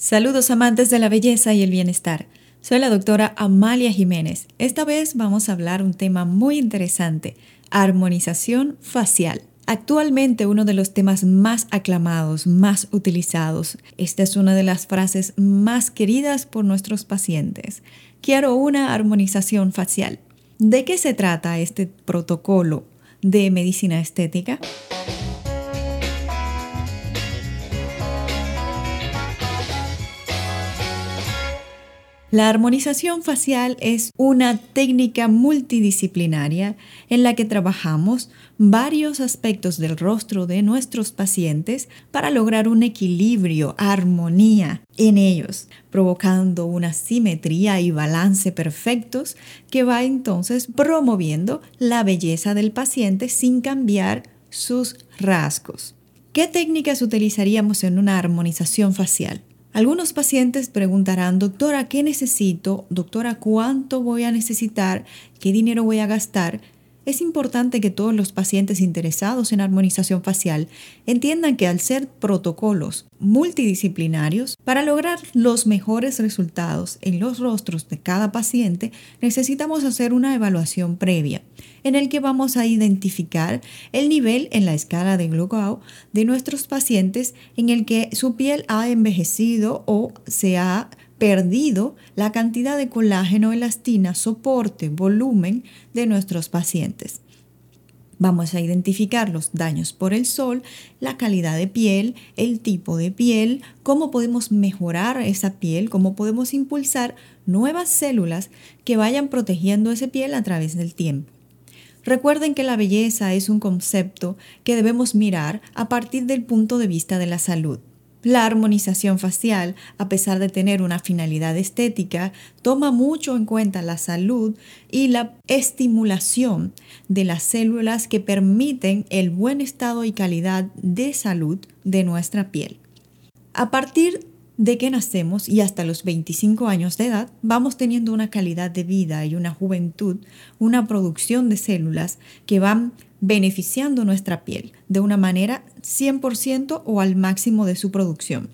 Saludos amantes de la belleza y el bienestar. Soy la doctora Amalia Jiménez. Esta vez vamos a hablar un tema muy interesante, armonización facial. Actualmente uno de los temas más aclamados, más utilizados. Esta es una de las frases más queridas por nuestros pacientes. Quiero una armonización facial. ¿De qué se trata este protocolo de medicina estética? La armonización facial es una técnica multidisciplinaria en la que trabajamos varios aspectos del rostro de nuestros pacientes para lograr un equilibrio, armonía en ellos, provocando una simetría y balance perfectos que va entonces promoviendo la belleza del paciente sin cambiar sus rasgos. ¿Qué técnicas utilizaríamos en una armonización facial? Algunos pacientes preguntarán, doctora, ¿qué necesito? Doctora, ¿cuánto voy a necesitar? ¿Qué dinero voy a gastar? Es importante que todos los pacientes interesados en armonización facial entiendan que al ser protocolos multidisciplinarios, para lograr los mejores resultados en los rostros de cada paciente, necesitamos hacer una evaluación previa en el que vamos a identificar el nivel en la escala de Glogau de nuestros pacientes en el que su piel ha envejecido o se ha perdido la cantidad de colágeno, elastina, soporte, volumen de nuestros pacientes. Vamos a identificar los daños por el sol, la calidad de piel, el tipo de piel, cómo podemos mejorar esa piel, cómo podemos impulsar nuevas células que vayan protegiendo esa piel a través del tiempo. Recuerden que la belleza es un concepto que debemos mirar a partir del punto de vista de la salud. La armonización facial, a pesar de tener una finalidad estética, toma mucho en cuenta la salud y la estimulación de las células que permiten el buen estado y calidad de salud de nuestra piel. A partir de que nacemos y hasta los 25 años de edad, vamos teniendo una calidad de vida y una juventud, una producción de células que van beneficiando nuestra piel de una manera 100% o al máximo de su producción.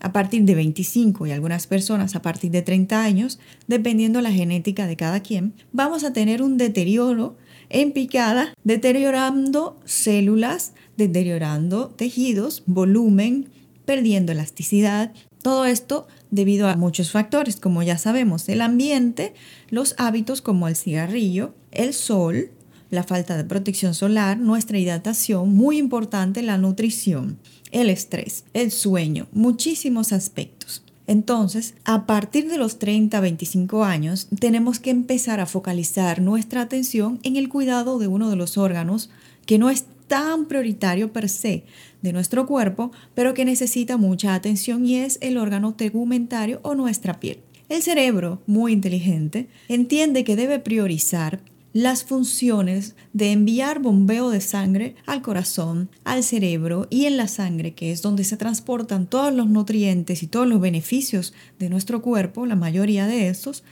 A partir de 25 y algunas personas a partir de 30 años, dependiendo la genética de cada quien, vamos a tener un deterioro en picada, deteriorando células, deteriorando tejidos, volumen, perdiendo elasticidad. Todo esto debido a muchos factores, como ya sabemos, el ambiente, los hábitos como el cigarrillo, el sol, la falta de protección solar, nuestra hidratación, muy importante la nutrición, el estrés, el sueño, muchísimos aspectos. Entonces, a partir de los 30, 25 años, tenemos que empezar a focalizar nuestra atención en el cuidado de uno de los órganos que no es tan prioritario per se de nuestro cuerpo, pero que necesita mucha atención y es el órgano tegumentario o nuestra piel. El cerebro, muy inteligente, entiende que debe priorizar las funciones de enviar bombeo de sangre al corazón, al cerebro y en la sangre, que es donde se transportan todos los nutrientes y todos los beneficios de nuestro cuerpo, la mayoría de estos,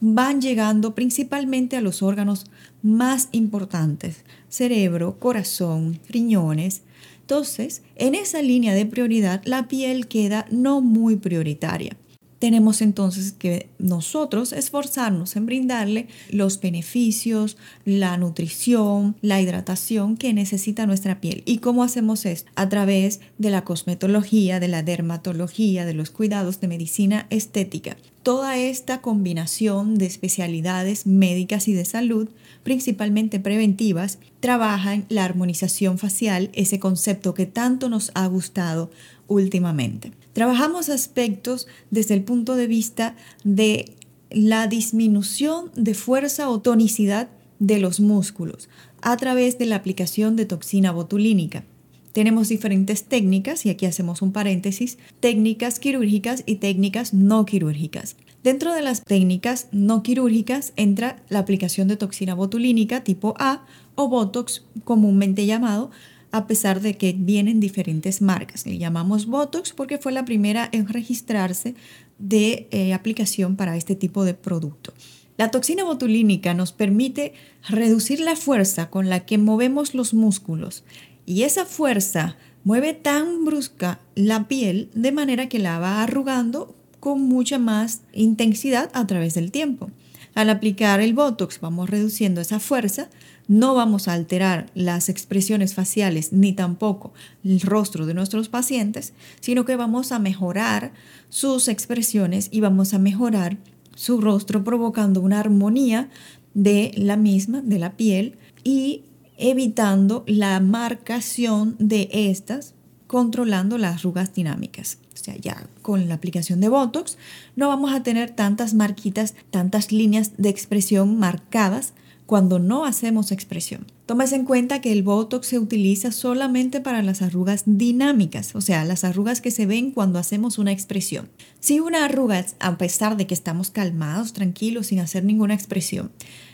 van llegando principalmente a los órganos más importantes, cerebro, corazón, riñones. Entonces, en esa línea de prioridad, la piel queda no muy prioritaria tenemos entonces que nosotros esforzarnos en brindarle los beneficios, la nutrición, la hidratación que necesita nuestra piel. ¿Y cómo hacemos esto? A través de la cosmetología, de la dermatología, de los cuidados de medicina estética. Toda esta combinación de especialidades médicas y de salud, principalmente preventivas, trabaja en la armonización facial, ese concepto que tanto nos ha gustado últimamente. Trabajamos aspectos desde el punto de vista de la disminución de fuerza o tonicidad de los músculos a través de la aplicación de toxina botulínica. Tenemos diferentes técnicas, y aquí hacemos un paréntesis, técnicas quirúrgicas y técnicas no quirúrgicas. Dentro de las técnicas no quirúrgicas entra la aplicación de toxina botulínica tipo A o Botox comúnmente llamado, a pesar de que vienen diferentes marcas. Le llamamos Botox porque fue la primera en registrarse de eh, aplicación para este tipo de producto. La toxina botulínica nos permite reducir la fuerza con la que movemos los músculos y esa fuerza mueve tan brusca la piel de manera que la va arrugando con mucha más intensidad a través del tiempo. Al aplicar el Botox vamos reduciendo esa fuerza, no vamos a alterar las expresiones faciales ni tampoco el rostro de nuestros pacientes, sino que vamos a mejorar sus expresiones y vamos a mejorar su rostro provocando una armonía de la misma, de la piel y evitando la marcación de estas, controlando las arrugas dinámicas. O sea, ya con la aplicación de Botox no vamos a tener tantas marquitas, tantas líneas de expresión marcadas cuando no hacemos expresión. Tomes en cuenta que el Botox se utiliza solamente para las arrugas dinámicas, o sea, las arrugas que se ven cuando hacemos una expresión. Si una arruga, a pesar de que estamos calmados, tranquilos, sin hacer ninguna expresión,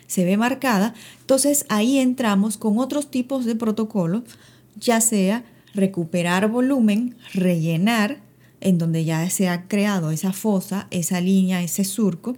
se ve marcada, entonces ahí entramos con otros tipos de protocolo, ya sea recuperar volumen, rellenar, en donde ya se ha creado esa fosa, esa línea, ese surco,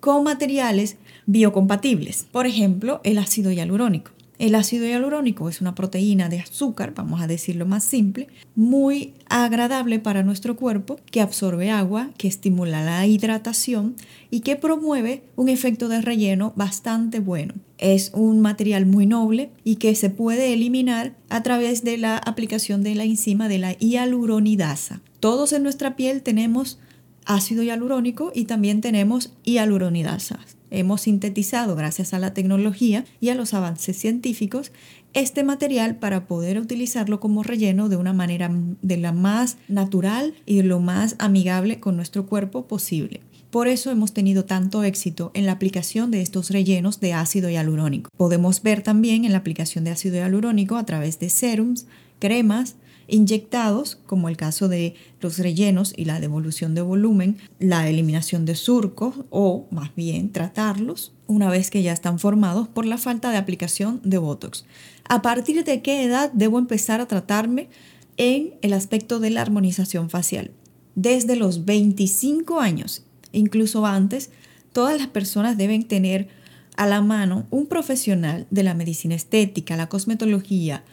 con materiales biocompatibles. Por ejemplo, el ácido hialurónico. El ácido hialurónico es una proteína de azúcar, vamos a decirlo más simple, muy agradable para nuestro cuerpo, que absorbe agua, que estimula la hidratación y que promueve un efecto de relleno bastante bueno. Es un material muy noble y que se puede eliminar a través de la aplicación de la enzima de la hialuronidasa. Todos en nuestra piel tenemos ácido hialurónico y también tenemos hialuronidasa hemos sintetizado gracias a la tecnología y a los avances científicos este material para poder utilizarlo como relleno de una manera de la más natural y de lo más amigable con nuestro cuerpo posible. Por eso hemos tenido tanto éxito en la aplicación de estos rellenos de ácido hialurónico. Podemos ver también en la aplicación de ácido hialurónico a través de serums, cremas, inyectados, como el caso de los rellenos y la devolución de volumen, la eliminación de surcos o más bien tratarlos una vez que ya están formados por la falta de aplicación de Botox. ¿A partir de qué edad debo empezar a tratarme en el aspecto de la armonización facial? Desde los 25 años, incluso antes, todas las personas deben tener a la mano un profesional de la medicina estética, la cosmetología,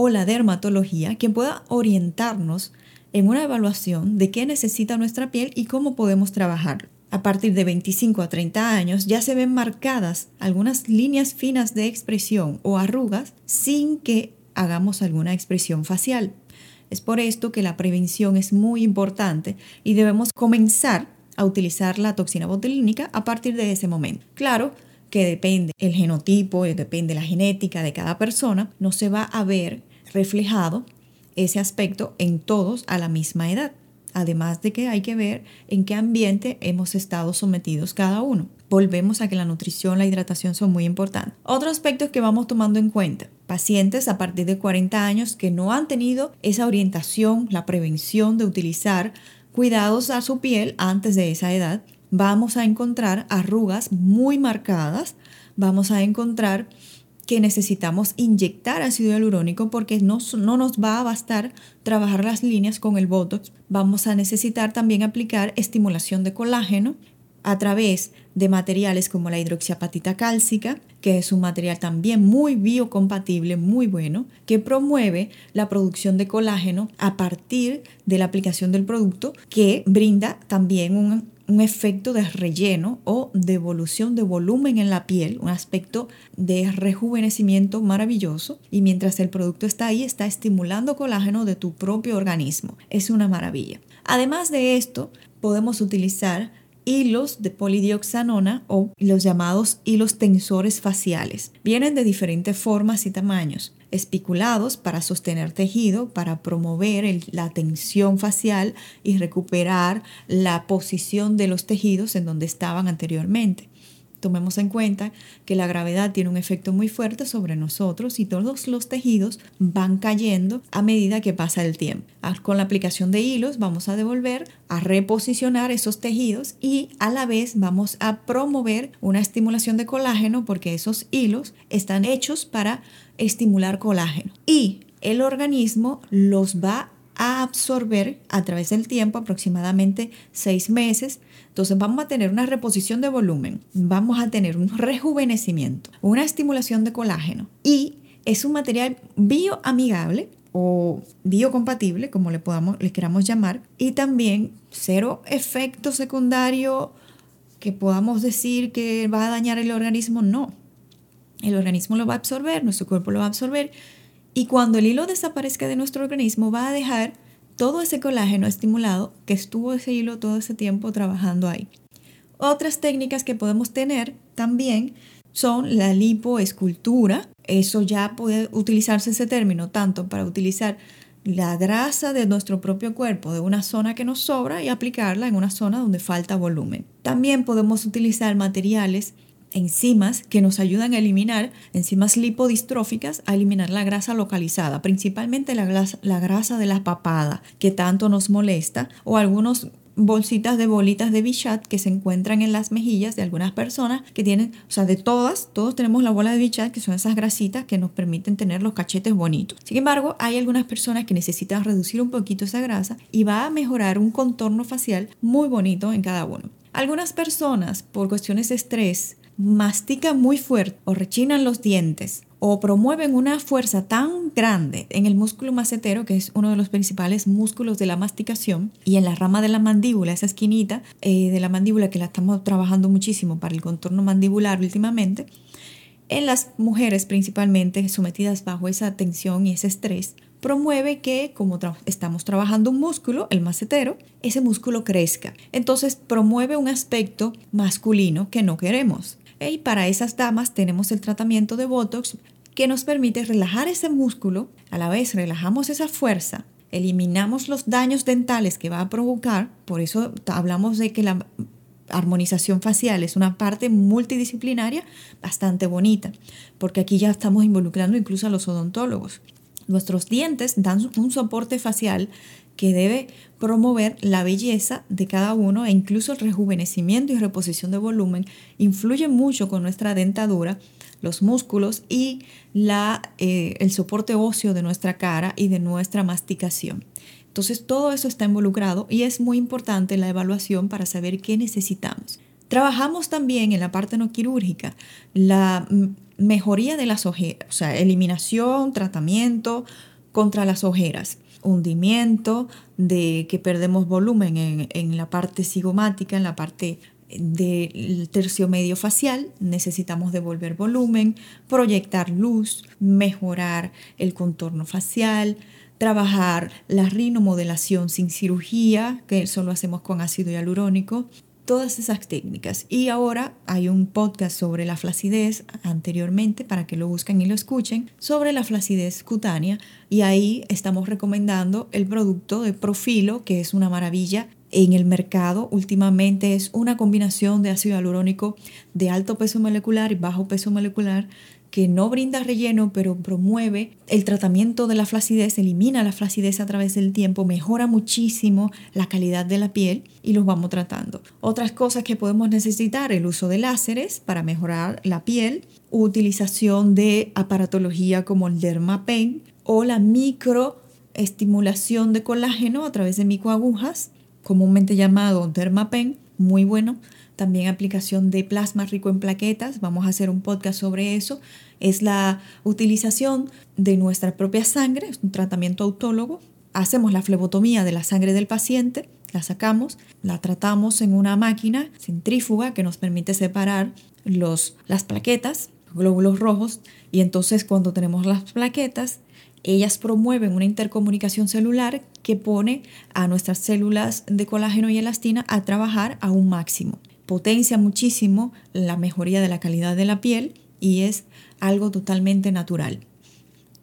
o la dermatología quien pueda orientarnos en una evaluación de qué necesita nuestra piel y cómo podemos trabajar. A partir de 25 a 30 años ya se ven marcadas algunas líneas finas de expresión o arrugas sin que hagamos alguna expresión facial. Es por esto que la prevención es muy importante y debemos comenzar a utilizar la toxina botulínica a partir de ese momento. Claro, que depende el genotipo, depende la genética de cada persona, no se va a ver reflejado ese aspecto en todos a la misma edad. Además de que hay que ver en qué ambiente hemos estado sometidos cada uno. Volvemos a que la nutrición, la hidratación son muy importantes. Otro aspecto que vamos tomando en cuenta, pacientes a partir de 40 años que no han tenido esa orientación, la prevención de utilizar cuidados a su piel antes de esa edad, vamos a encontrar arrugas muy marcadas, vamos a encontrar que necesitamos inyectar ácido hialurónico porque no, no, nos va a bastar trabajar las líneas con el Botox. Vamos a necesitar también aplicar estimulación de colágeno a través de materiales como la hidroxiapatita cálcica, que es un material también muy biocompatible, muy bueno, que promueve la producción de colágeno a partir de la aplicación del producto, que brinda también un un efecto de relleno o devolución de volumen en la piel, un aspecto de rejuvenecimiento maravilloso y mientras el producto está ahí está estimulando colágeno de tu propio organismo. Es una maravilla. Además de esto, podemos utilizar hilos de polidioxanona o los llamados hilos tensores faciales. Vienen de diferentes formas y tamaños espiculados para sostener tejido, para promover la tensión facial y recuperar la posición de los tejidos en donde estaban anteriormente. Tomemos en cuenta que la gravedad tiene un efecto muy fuerte sobre nosotros y todos los tejidos van cayendo a medida que pasa el tiempo. Ah, con la aplicación de hilos vamos a devolver, a reposicionar esos tejidos y a la vez vamos a promover una estimulación de colágeno porque esos hilos están hechos para estimular colágeno y el organismo los va a absorber a través del tiempo, aproximadamente seis meses. Entonces vamos a tener una reposición de volumen, vamos a tener un rejuvenecimiento, una estimulación de colágeno y es un material bioamigable o biocompatible, como le, podamos, le queramos llamar, y también cero efecto secundario que podamos decir que va a dañar el organismo, no. El organismo lo va a absorber, nuestro cuerpo lo va a absorber, y cuando el hilo desaparezca de nuestro organismo va a dejar todo ese colágeno estimulado que estuvo ese hilo todo ese tiempo trabajando ahí. Otras técnicas que podemos tener también son la lipoescultura. Eso ya puede utilizarse ese término tanto para utilizar la grasa de nuestro propio cuerpo de una zona que nos sobra y aplicarla en una zona donde falta volumen. También podemos utilizar materiales enzimas que nos ayudan a eliminar, enzimas lipodistróficas, a eliminar la grasa localizada, principalmente la grasa, la grasa de la papada, que tanto nos molesta, o algunos bolsitas de bolitas de bichat que se encuentran en las mejillas de algunas personas que tienen, o sea, de todas, todos tenemos la bola de bichat, que son esas grasitas que nos permiten tener los cachetes bonitos. Sin embargo, hay algunas personas que necesitan reducir un poquito esa grasa y va a mejorar un contorno facial muy bonito en cada uno. Algunas personas, por cuestiones de estrés, mastican muy fuerte o rechinan los dientes o promueven una fuerza tan grande en el músculo macetero, que es uno de los principales músculos de la masticación, y en la rama de la mandíbula, esa esquinita eh, de la mandíbula que la estamos trabajando muchísimo para el contorno mandibular últimamente, en las mujeres principalmente sometidas bajo esa tensión y ese estrés, promueve que como estamos trabajando un músculo, el macetero, ese músculo crezca. Entonces promueve un aspecto masculino que no queremos. Y para esas damas tenemos el tratamiento de Botox que nos permite relajar ese músculo, a la vez relajamos esa fuerza, eliminamos los daños dentales que va a provocar, por eso hablamos de que la armonización facial es una parte multidisciplinaria bastante bonita, porque aquí ya estamos involucrando incluso a los odontólogos. Nuestros dientes dan un soporte facial que debe promover la belleza de cada uno e incluso el rejuvenecimiento y reposición de volumen influye mucho con nuestra dentadura, los músculos y la, eh, el soporte óseo de nuestra cara y de nuestra masticación. Entonces todo eso está involucrado y es muy importante la evaluación para saber qué necesitamos. Trabajamos también en la parte no quirúrgica la mejoría de las ojeras, o sea, eliminación, tratamiento contra las ojeras hundimiento, de que perdemos volumen en, la parte cigomática, en la parte del tercio medio facial, necesitamos devolver volumen, proyectar luz, mejorar el contorno facial, trabajar la rinomodelación sin cirugía, que eso lo hacemos con ácido hialurónico, todas esas técnicas. Y ahora hay un podcast sobre la flacidez anteriormente para que lo busquen y lo escuchen, sobre la flacidez cutánea. Y ahí estamos recomendando el producto de Profilo, que es una maravilla en el mercado últimamente es una combinación de ácido hialurónico de alto peso molecular y bajo peso molecular que no brinda relleno, pero promueve el tratamiento de la flacidez, elimina la flacidez a través del tiempo, mejora muchísimo la calidad de la piel y los vamos tratando. Otras cosas que podemos necesitar, el uso de láseres para mejorar la piel, utilización de aparatología como el dermapen o la microestimulación de colágeno a través de microagujas, comúnmente llamado dermapen, muy bueno también aplicación de plasma rico en plaquetas, vamos a hacer un podcast sobre eso, es la utilización de nuestra propia sangre, es un tratamiento autólogo, hacemos la flebotomía de la sangre del paciente, la sacamos, la tratamos en una máquina centrífuga que nos permite separar los, las plaquetas, glóbulos rojos, y entonces cuando tenemos las plaquetas, ellas promueven una intercomunicación celular que pone a nuestras células de colágeno y elastina a trabajar a un máximo potencia muchísimo la mejoría de la calidad de la piel y es algo totalmente natural.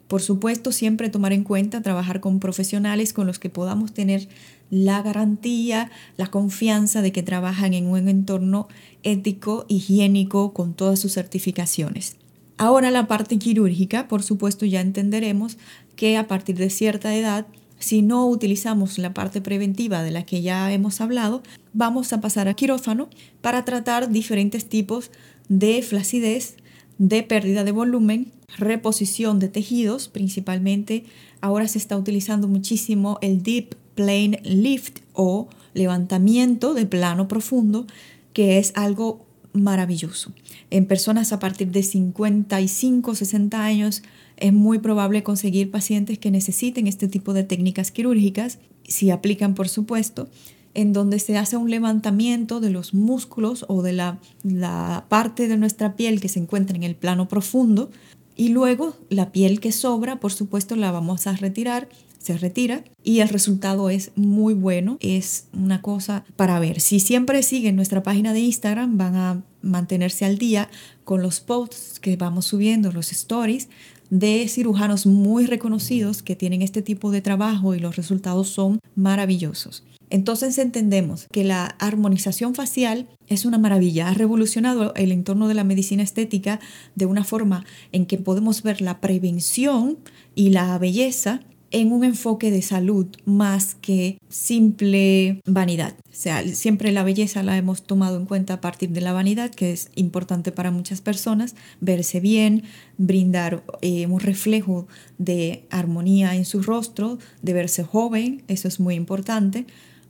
Por supuesto, siempre tomar en cuenta trabajar con profesionales con los que podamos tener la garantía, la confianza de que trabajan en un entorno ético, higiénico, con todas sus certificaciones. Ahora la parte quirúrgica, por supuesto, ya entenderemos que a partir de cierta edad si no utilizamos la parte preventiva de la que ya hemos hablado, vamos a pasar a quirófano para tratar diferentes tipos de flacidez, de pérdida de volumen, reposición de tejidos, principalmente ahora se está utilizando muchísimo el Deep Plane Lift o levantamiento de plano profundo, que es algo maravilloso. En personas a partir de 55, 60 años es muy probable conseguir pacientes que necesiten este tipo de técnicas quirúrgicas, si aplican por supuesto, en donde se hace un levantamiento de los músculos o de la, la parte de nuestra piel que se encuentra en el plano profundo y luego la piel que sobra, por supuesto, la vamos a retirar se retira y el resultado es muy bueno. Es una cosa para ver. Si siempre siguen nuestra página de Instagram, van a mantenerse al día con los posts que vamos subiendo, los stories de cirujanos muy reconocidos que tienen este tipo de trabajo y los resultados son maravillosos. Entonces entendemos que la armonización facial es una maravilla, ha revolucionado el entorno de la medicina estética de una forma en que podemos ver la prevención y la belleza en un enfoque de salud más que simple vanidad. O sea, siempre la belleza la hemos tomado en cuenta a partir de la vanidad, que es importante para muchas personas, verse bien, brindar eh, un reflejo de armonía en su rostro, de verse joven, eso es muy importante,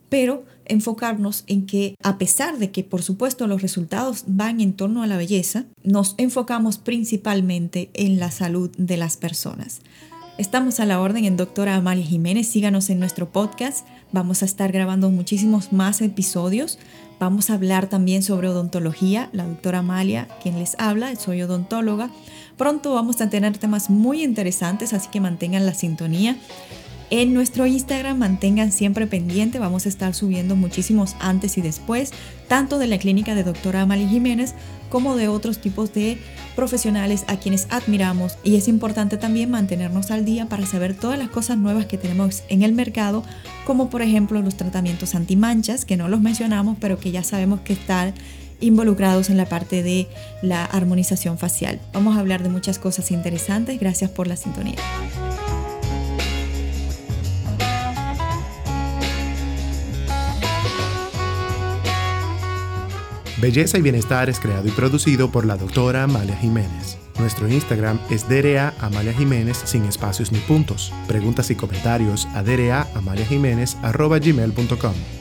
pero enfocarnos en que a pesar de que por supuesto los resultados van en torno a la belleza, nos enfocamos principalmente en la salud de las personas. Estamos a la orden en Doctora Amalia Jiménez. Síganos en nuestro podcast. Vamos a estar grabando muchísimos más episodios. Vamos a hablar también sobre odontología. La doctora Amalia, quien les habla, soy odontóloga. Pronto vamos a tener temas muy interesantes, así que mantengan la sintonía. En nuestro Instagram mantengan siempre pendiente, vamos a estar subiendo muchísimos antes y después, tanto de la clínica de doctora Amalia Jiménez como de otros tipos de profesionales a quienes admiramos y es importante también mantenernos al día para saber todas las cosas nuevas que tenemos en el mercado, como por ejemplo los tratamientos antimanchas, que no los mencionamos, pero que ya sabemos que están involucrados en la parte de la armonización facial. Vamos a hablar de muchas cosas interesantes. Gracias por la sintonía. Belleza y Bienestar es creado y producido por la doctora Amalia Jiménez. Nuestro Instagram es DRA Amalia Jiménez sin espacios ni puntos. Preguntas y comentarios a DRA Amalia Jiménez gmail.com.